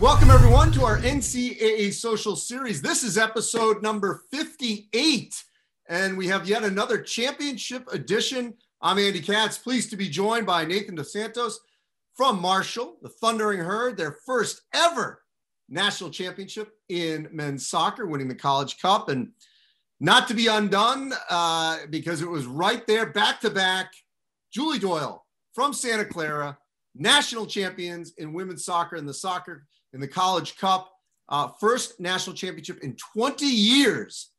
Welcome, everyone, to our NCAA social series. This is episode number 58, and we have yet another championship edition. I'm Andy Katz, pleased to be joined by Nathan Dossantos from Marshall, the Thundering Herd, their first ever national championship in men's soccer, winning the College Cup. And not to be undone uh, because it was right there, back to back. Julie Doyle from Santa Clara, national champions in women's soccer in the soccer in the College Cup. Uh, first national championship in 20 years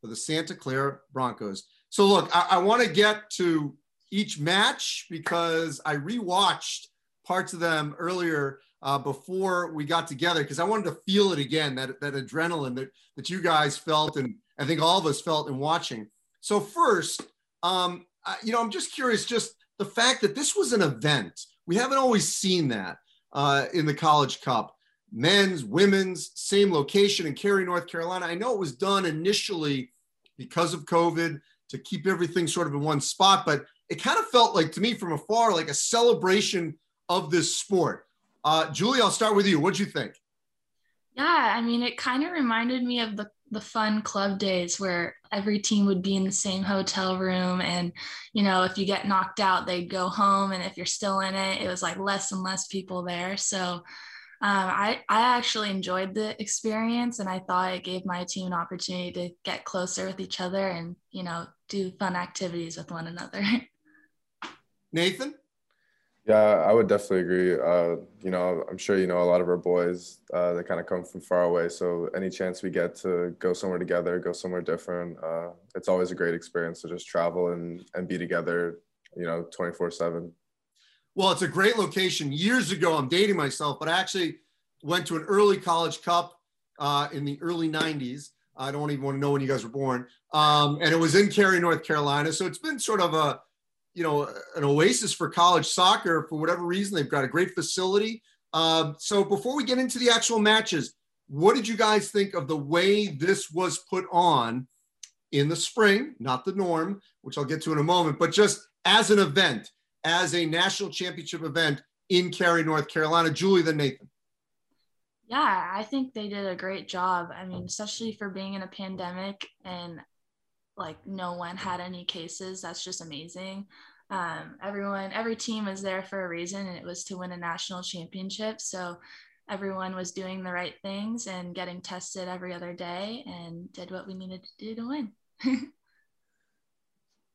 for the Santa Clara Broncos. So, look, I, I want to get to each match because I rewatched parts of them earlier uh, before we got together because I wanted to feel it again that, that adrenaline that, that you guys felt and I think all of us felt in watching. So, first, um, I, you know, I'm just curious, just the fact that this was an event. We haven't always seen that uh, in the College Cup men's, women's, same location in Cary, North Carolina. I know it was done initially because of COVID to keep everything sort of in one spot, but it kind of felt like to me from afar like a celebration of this sport. Uh, Julie, I'll start with you. What'd you think? Yeah, I mean, it kind of reminded me of the the fun club days where every team would be in the same hotel room and you know if you get knocked out they'd go home and if you're still in it it was like less and less people there so um, I, I actually enjoyed the experience and I thought it gave my team an opportunity to get closer with each other and, you know, do fun activities with one another. Nathan? Yeah, I would definitely agree. Uh, you know, I'm sure you know a lot of our boys uh, that kind of come from far away. So any chance we get to go somewhere together, go somewhere different, uh, it's always a great experience to just travel and, and be together, you know, 24 seven. Well, it's a great location. Years ago, I'm dating myself, but I actually went to an early college cup uh, in the early 90s. I don't even want to know when you guys were born. Um, and it was in Cary, North Carolina. So it's been sort of a, you know, an oasis for college soccer for whatever reason. They've got a great facility. Um, so before we get into the actual matches, what did you guys think of the way this was put on in the spring? Not the norm, which I'll get to in a moment, but just as an event as a national championship event in Cary, North Carolina. Julie, then Nathan. Yeah, I think they did a great job. I mean, especially for being in a pandemic and like no one had any cases. That's just amazing. Um, everyone, every team was there for a reason, and it was to win a national championship. So everyone was doing the right things and getting tested every other day and did what we needed to do to win.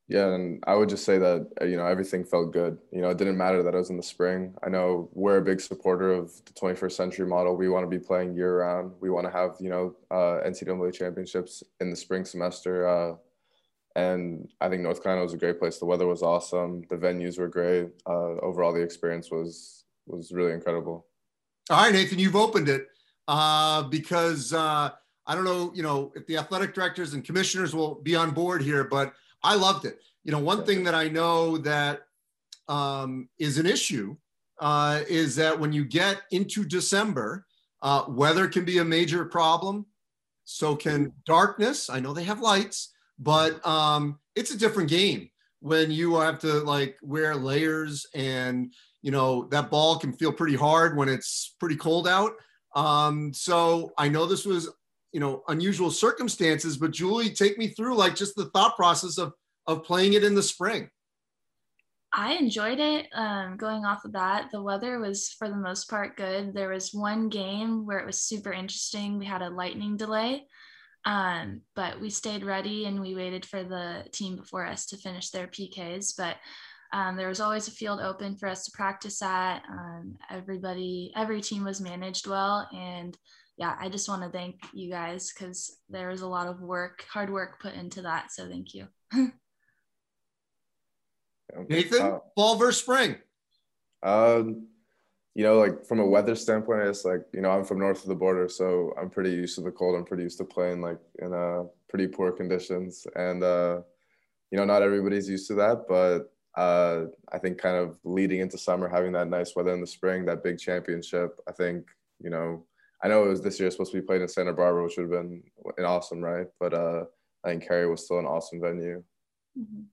Yeah, and I would just say that uh, you know everything felt good. You know, it didn't matter that it was in the spring. I know we're a big supporter of the 21st century model. We want to be playing year round. We want to have you know uh, NCAA championships in the spring semester. Uh, and I think North Carolina was a great place. The weather was awesome. The venues were great. Uh, overall, the experience was was really incredible. All right, Nathan, you've opened it uh, because uh, I don't know, you know, if the athletic directors and commissioners will be on board here, but I loved it. You know, one thing that I know that um, is an issue uh, is that when you get into December, uh, weather can be a major problem. So can darkness. I know they have lights, but um, it's a different game when you have to like wear layers and you know that ball can feel pretty hard when it's pretty cold out. Um, so I know this was you know unusual circumstances but julie take me through like just the thought process of of playing it in the spring. I enjoyed it um, going off of that the weather was for the most part good. There was one game where it was super interesting. We had a lightning delay um, but we stayed ready and we waited for the team before us to finish their pks but um, there was always a field open for us to practice at. Um, everybody every team was managed well and yeah, I just want to thank you guys because there was a lot of work, hard work put into that. So thank you. Nathan, uh, fall versus spring. Um, you know, like from a weather standpoint, it's like you know I'm from north of the border, so I'm pretty used to the cold. I'm pretty used to playing like in uh, pretty poor conditions, and uh, you know, not everybody's used to that, but uh, I think kind of leading into summer, having that nice weather in the spring, that big championship, I think you know I know it was this year supposed to be played in Santa Barbara, which would have been an awesome, right? But uh, I think Cary was still an awesome venue. Mm-hmm.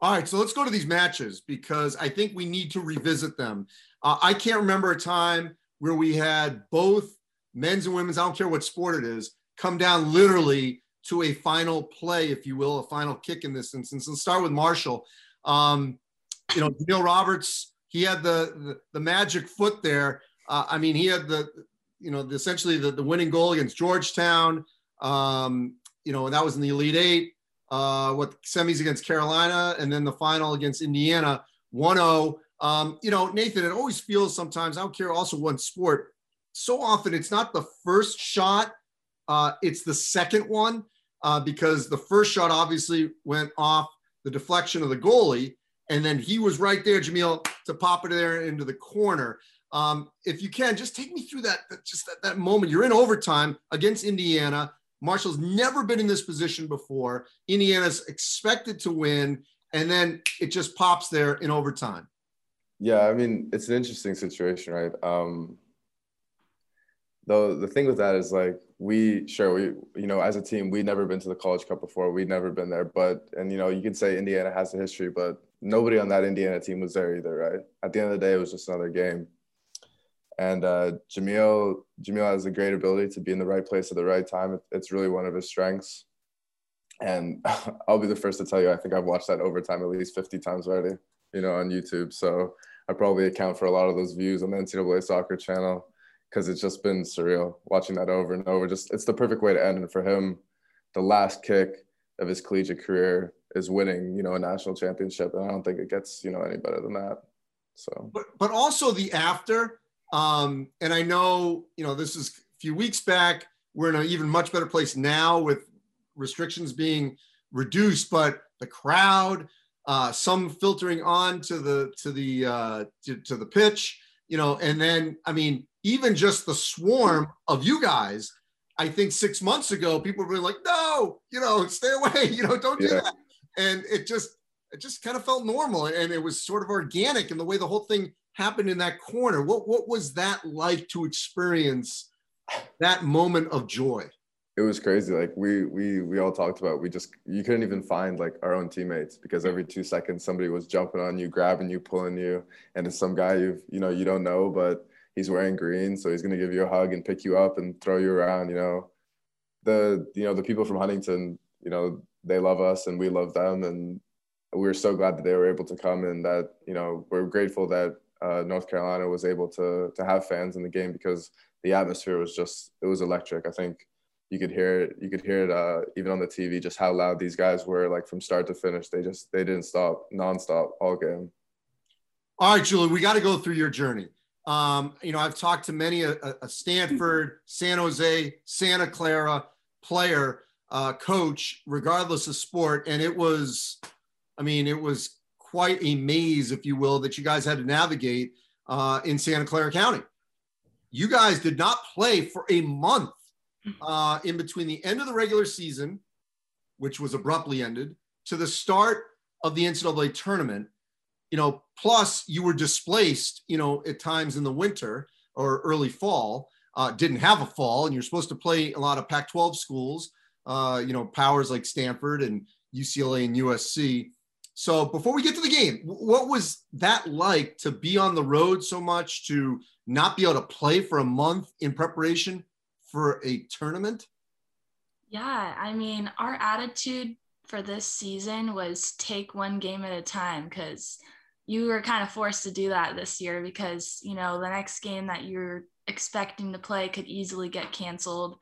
All right, so let's go to these matches because I think we need to revisit them. Uh, I can't remember a time where we had both men's and women's, I don't care what sport it is, come down literally to a final play, if you will, a final kick in this instance. Let's start with Marshall. Um, you know, Jamil Roberts, he had the, the, the magic foot there. Uh, I mean, he had the, you know, essentially the, the winning goal against Georgetown. Um, you know, that was in the Elite Eight. Uh, what semis against Carolina, and then the final against Indiana, 1-0. Um, you know, Nathan, it always feels sometimes. I don't care. Also, one sport. So often, it's not the first shot; uh, it's the second one uh, because the first shot obviously went off the deflection of the goalie, and then he was right there, Jamil, to pop it there into the corner. Um, if you can, just take me through that, just that, that moment. You're in overtime against Indiana. Marshall's never been in this position before. Indiana's expected to win, and then it just pops there in overtime. Yeah, I mean, it's an interesting situation, right? Um, though the thing with that is like we sure we you know as a team we'd never been to the college cup before we'd never been there but and you know you could say indiana has a history but nobody on that indiana team was there either right at the end of the day it was just another game and uh, Jamil, Jameel has a great ability to be in the right place at the right time. It's really one of his strengths. And I'll be the first to tell you, I think I've watched that overtime at least 50 times already, you know, on YouTube. So I probably account for a lot of those views on the NCAA soccer channel because it's just been surreal watching that over and over. Just it's the perfect way to end. And for him, the last kick of his collegiate career is winning, you know, a national championship. And I don't think it gets, you know, any better than that. So, but but also the after um, and I know, you know, this is a few weeks back. We're in an even much better place now with restrictions being reduced, but the crowd, uh, some filtering on to the to the uh, to, to the pitch, you know, and then I mean, even just the swarm of you guys. I think six months ago, people were like, "No, you know, stay away, you know, don't do yeah. that," and it just it just kind of felt normal, and it was sort of organic in the way the whole thing happened in that corner. What what was that like to experience that moment of joy? It was crazy. Like we we we all talked about. We just you couldn't even find like our own teammates because every two seconds somebody was jumping on you, grabbing you, pulling you, and it's some guy you you know you don't know, but he's wearing green, so he's gonna give you a hug and pick you up and throw you around. You know, the you know the people from Huntington, you know, they love us and we love them, and we are so glad that they were able to come and that you know we're grateful that uh, North Carolina was able to to have fans in the game because the atmosphere was just it was electric. I think you could hear it. You could hear it uh, even on the TV, just how loud these guys were, like from start to finish. They just they didn't stop nonstop all game. All right, Julie, we got to go through your journey. Um, you know, I've talked to many a, a Stanford, San Jose, Santa Clara player, uh, coach, regardless of sport, and it was, I mean, it was quite a maze, if you will, that you guys had to navigate uh, in Santa Clara County. You guys did not play for a month uh, in between the end of the regular season, which was abruptly ended, to the start of the NCAA tournament. You know, plus you were displaced, you know, at times in the winter or early fall. Uh, didn't have a fall, and you're supposed to play a lot of Pac-12 schools. Uh, you know, powers like Stanford and UCLA and USC. So before we get to the game, what was that like to be on the road so much to not be able to play for a month in preparation for a tournament? Yeah, I mean, our attitude for this season was take one game at a time because you were kind of forced to do that this year because, you know, the next game that you're expecting to play could easily get canceled.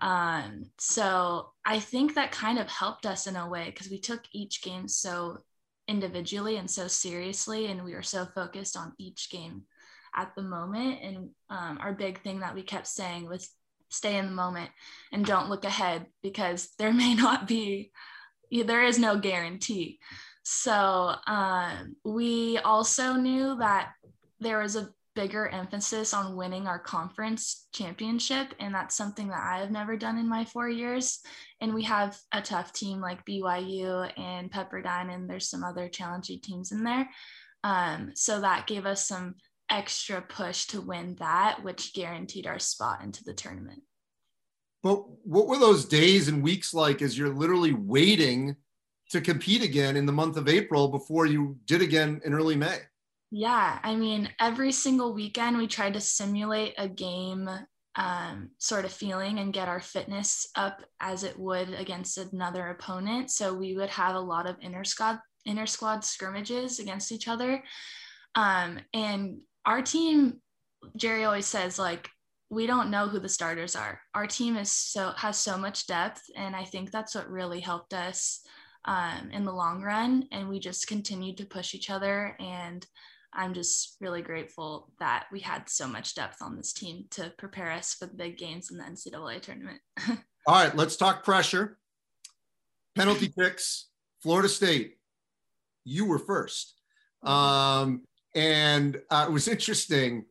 Um, so I think that kind of helped us in a way because we took each game so individually and so seriously and we were so focused on each game at the moment. And um, our big thing that we kept saying was stay in the moment and don't look ahead because there may not be there is no guarantee. So um, we also knew that there was a bigger emphasis on winning our conference championship. And that's something that I have never done in my four years. And we have a tough team like BYU and Pepperdine, and there's some other challenging teams in there. Um, so that gave us some extra push to win that, which guaranteed our spot into the tournament. But what were those days and weeks like as you're literally waiting to compete again in the month of April before you did again in early May? Yeah, I mean, every single weekend we tried to simulate a game um, sort of feeling and get our fitness up as it would against another opponent. So we would have a lot of inter squad inter squad scrimmages against each other. Um, and our team, Jerry always says like we don't know who the starters are. Our team is so has so much depth, and I think that's what really helped us um, in the long run. And we just continued to push each other and I'm just really grateful that we had so much depth on this team to prepare us for the big games in the NCAA tournament. All right, let's talk pressure. Penalty kicks, Florida State. You were first. Um, and uh, it was interesting.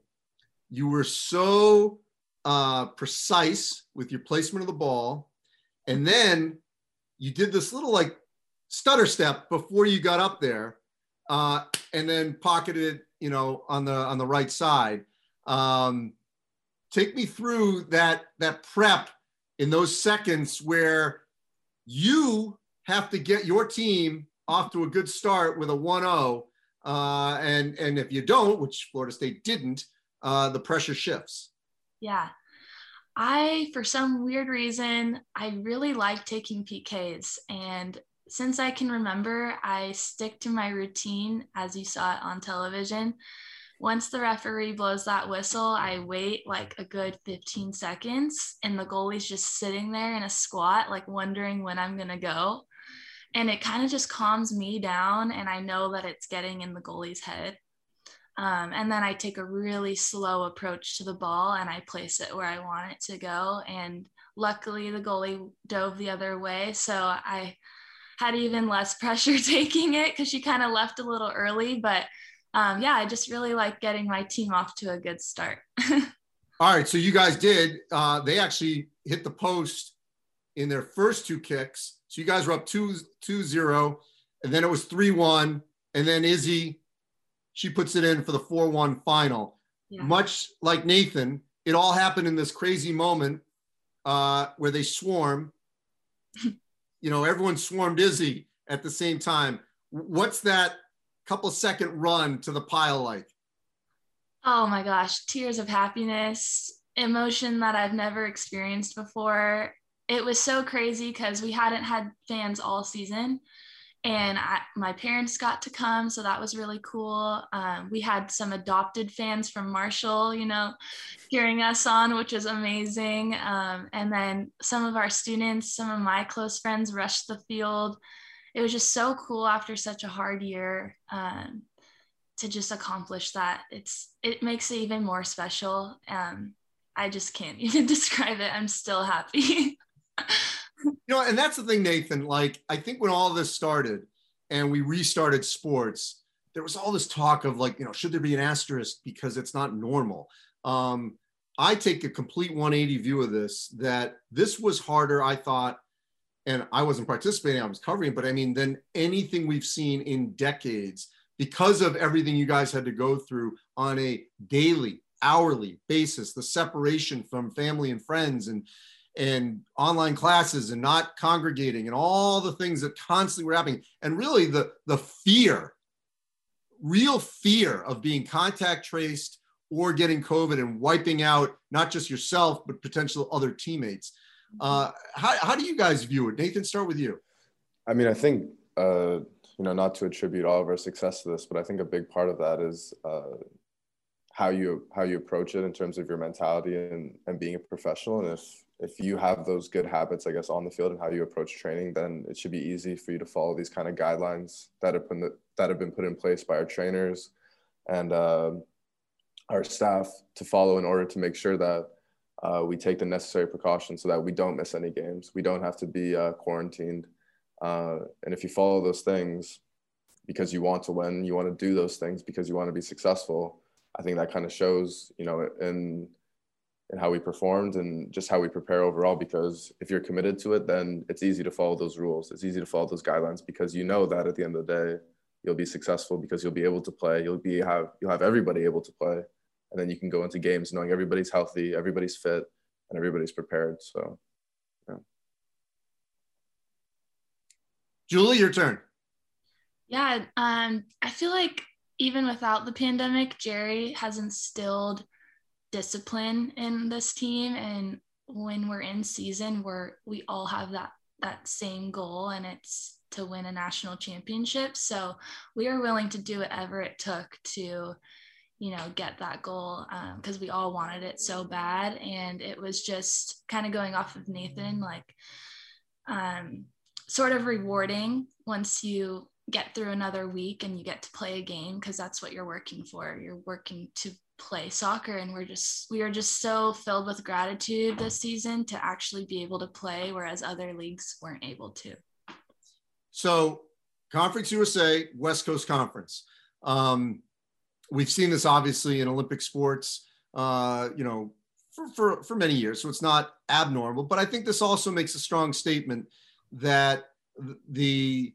You were so uh, precise with your placement of the ball. And then you did this little like stutter step before you got up there uh, and then pocketed, you know, on the on the right side. Um, take me through that that prep in those seconds where you have to get your team off to a good start with a 1-0 uh, and and if you don't which florida state didn't uh, the pressure shifts yeah i for some weird reason i really like taking pks and since I can remember, I stick to my routine as you saw it on television. Once the referee blows that whistle, I wait like a good 15 seconds, and the goalie's just sitting there in a squat, like wondering when I'm going to go. And it kind of just calms me down, and I know that it's getting in the goalie's head. Um, and then I take a really slow approach to the ball and I place it where I want it to go. And luckily, the goalie dove the other way. So I had even less pressure taking it because she kind of left a little early. But um, yeah, I just really like getting my team off to a good start. All right. So you guys did. Uh, they actually hit the post in their first two kicks. So you guys were up 2 2 0. And then it was 3 1. And then Izzy, she puts it in for the 4 1 final. Yeah. Much like Nathan, it all happened in this crazy moment uh, where they swarm you know, everyone swarmed Izzy at the same time. What's that couple second run to the pile like? Oh my gosh, tears of happiness, emotion that I've never experienced before. It was so crazy because we hadn't had fans all season and I, my parents got to come so that was really cool. Um, we had some adopted fans from marshall you know hearing us on which was amazing. Um, and then some of our students some of my close friends rushed the field. It was just so cool after such a hard year um, to just accomplish that. It's it makes it even more special. Um, i just can't even describe it. I'm still happy you know, and that's the thing, Nathan. Like, I think when all this started and we restarted sports, there was all this talk of like, you know, should there be an asterisk because it's not normal? Um, I take a complete 180 view of this that this was harder, I thought, and I wasn't participating, I was covering, but I mean, than anything we've seen in decades because of everything you guys had to go through on a daily, hourly basis, the separation from family and friends and and online classes and not congregating and all the things that constantly were happening. And really the the fear real fear of being contact traced or getting covid and wiping out not just yourself but potential other teammates. Uh, how, how do you guys view it? Nathan start with you. I mean i think uh, you know not to attribute all of our success to this but i think a big part of that is uh, how you how you approach it in terms of your mentality and, and being a professional. And if if you have those good habits, I guess, on the field and how you approach training, then it should be easy for you to follow these kind of guidelines that have been that have been put in place by our trainers and uh, our staff to follow in order to make sure that uh, we take the necessary precautions so that we don't miss any games. We don't have to be uh, quarantined. Uh, and if you follow those things because you want to win, you want to do those things because you want to be successful. I think that kind of shows, you know, in and how we performed and just how we prepare overall because if you're committed to it then it's easy to follow those rules. It's easy to follow those guidelines because you know that at the end of the day you'll be successful because you'll be able to play. You'll be have you'll have everybody able to play. And then you can go into games knowing everybody's healthy everybody's fit and everybody's prepared. So yeah. Julie your turn. Yeah um i feel like even without the pandemic jerry has instilled discipline in this team. And when we're in season we're we all have that that same goal and it's to win a national championship. So we are willing to do whatever it took to you know get that goal because um, we all wanted it so bad. And it was just kind of going off of nathan like um, sort of rewarding once you get through another week and you get to play a game because that's what you're working for. You're working to play soccer and we're just we are just so filled with gratitude this season to actually be able to play whereas other leagues weren't able to. So conference usa west coast conference. Um, we've seen this obviously in olympic sports uh, you know for, for, for many years so it's not abnormal but i think this also makes a strong statement that the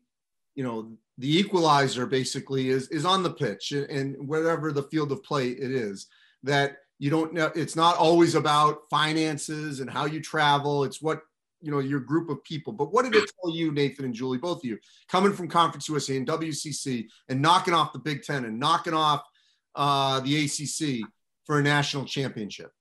you know the equalizer basically is is on the pitch and whatever the field of play it is that you don't know it's not always about finances and how you travel. It's what you know your group of people. But what did it tell you nathan and julie both of you coming from conference usa and wcc and knocking off the big ten and knocking off uh, the acc for a national championship?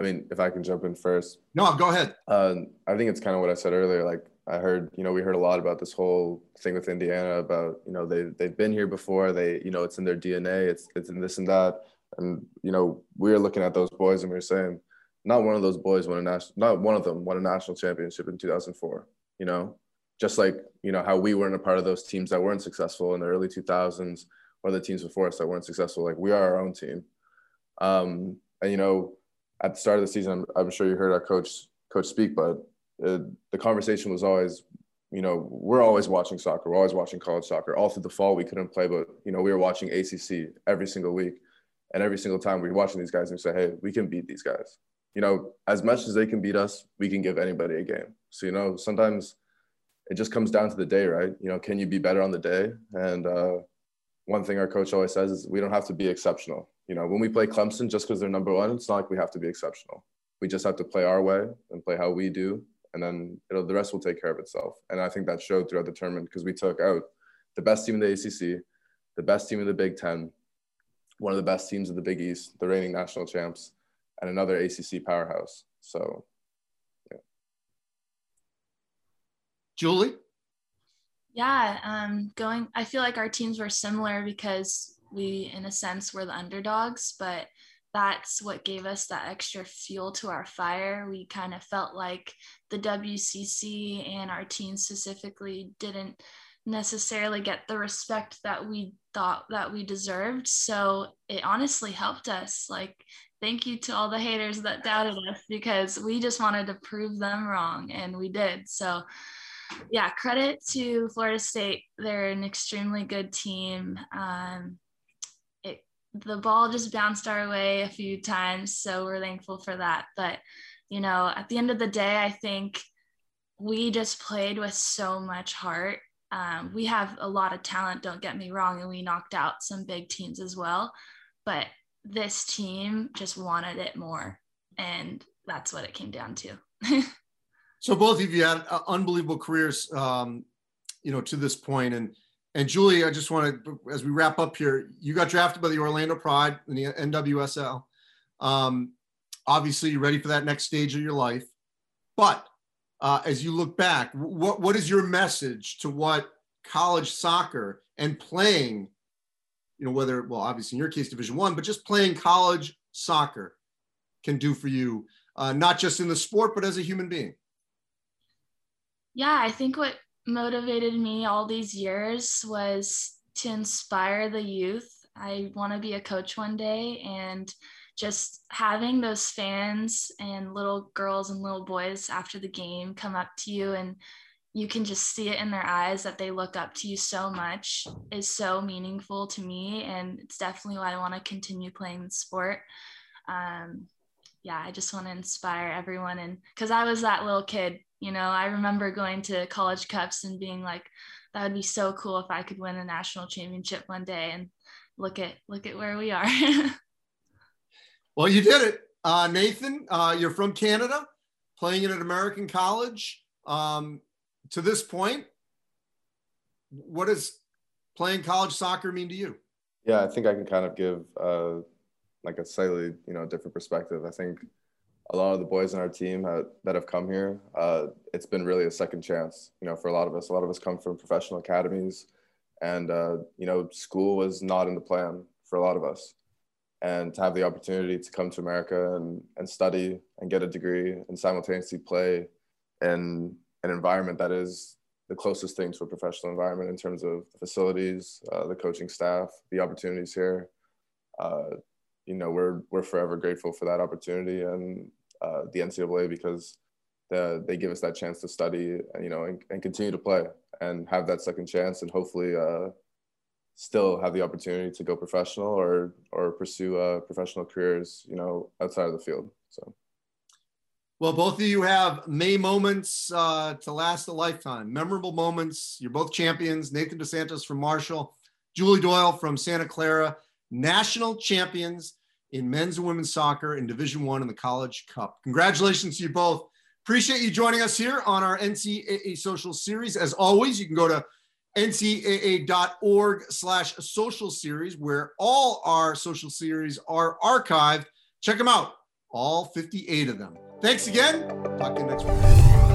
I mean if i can jump in first. No go ahead. Uh, i think it's kind of what i said earlier like I heard, you know, we heard a lot about this whole thing with Indiana about, you know, they they've been here before. They, you know, it's in their DNA. It's it's in this and that. And you know, we were looking at those boys and we were saying, not one of those boys won a national, not one of them won a national championship in 2004. You know, just like you know how we weren't a part of those teams that weren't successful in the early 2000s or the teams before us that weren't successful. Like we are our own team. Um, and you know, at the start of the season, I'm, I'm sure you heard our coach coach speak, but uh, the conversation was always, you know, we're always watching soccer. We're always watching college soccer. All through the fall, we couldn't play, but you know, we were watching ACC every single week, and every single time we were watching these guys and we say, hey, we can beat these guys. You know, as much as they can beat us, we can give anybody a game. So you know, sometimes it just comes down to the day, right? You know, can you be better on the day? And uh, one thing our coach always says is we don't have to be exceptional. You know, when we play Clemson, just because they're number one, it's not like we have to be exceptional. We just have to play our way and play how we do and then it'll the rest will take care of itself. And I think that showed throughout the tournament because we took out the best team in the ACC, the best team in the Big Ten, one of the best teams of the Big East, the reigning national champs, and another ACC powerhouse. So, yeah. Julie. Yeah, um, going. I feel like our teams were similar because we, in a sense, were the underdogs, but that's what gave us that extra fuel to our fire. We kind of felt like the WCC and our team specifically didn't necessarily get the respect that we thought that we deserved. So it honestly helped us. Like, thank you to all the haters that doubted us because we just wanted to prove them wrong and we did. So, yeah, credit to Florida State. They're an extremely good team. Um, the ball just bounced our way a few times. So we're thankful for that. But, you know, at the end of the day, I think we just played with so much heart. Um, we have a lot of talent, don't get me wrong, and we knocked out some big teams as well. But this team just wanted it more. And that's what it came down to. so both of you had uh, unbelievable careers, um, you know, to this point, and and Julie, I just want to, as we wrap up here, you got drafted by the Orlando Pride in the NWSL. Um, obviously, you're ready for that next stage of your life. But uh, as you look back, what what is your message to what college soccer and playing, you know, whether well, obviously in your case, Division One, but just playing college soccer can do for you, uh, not just in the sport, but as a human being? Yeah, I think what motivated me all these years was to inspire the youth. I want to be a coach one day and just having those fans and little girls and little boys after the game come up to you and you can just see it in their eyes that they look up to you so much is so meaningful to me and it's definitely why I want to continue playing the sport. Um, yeah, I just want to inspire everyone and because I was that little kid you know, I remember going to college cups and being like, that would be so cool if I could win a national championship one day. And look at look at where we are. well, you did it, uh, Nathan. Uh, you're from Canada, playing at an American college. Um, to this point, what does playing college soccer mean to you? Yeah, I think I can kind of give uh, like a slightly you know different perspective. I think a lot of the boys in our team have, that have come here, uh, it's been really a second chance. You know, for a lot of us, a lot of us come from professional academies, and uh, you know, school was not in the plan for a lot of us. And to have the opportunity to come to America and, and study and get a degree and simultaneously play in an environment that is the closest thing to a professional environment in terms of the facilities, uh, the coaching staff, the opportunities here. Uh, you know, we're we're forever grateful for that opportunity and uh, the NCAA because the, they give us that chance to study, you know, and, and, continue to play and have that second chance and hopefully uh, still have the opportunity to go professional or or pursue uh, professional careers, you know, outside of the field. So. Well, both of you have May moments uh, to last a lifetime, memorable moments. You're both champions. Nathan Dossantos from Marshall, Julie Doyle from Santa Clara, national champions in men's and women's soccer in Division One in the College Cup. Congratulations to you both. Appreciate you joining us here on our NCAA social series. As always, you can go to ncaa.org slash social series where all our social series are archived. Check them out, all 58 of them. Thanks again. Talk to you next week.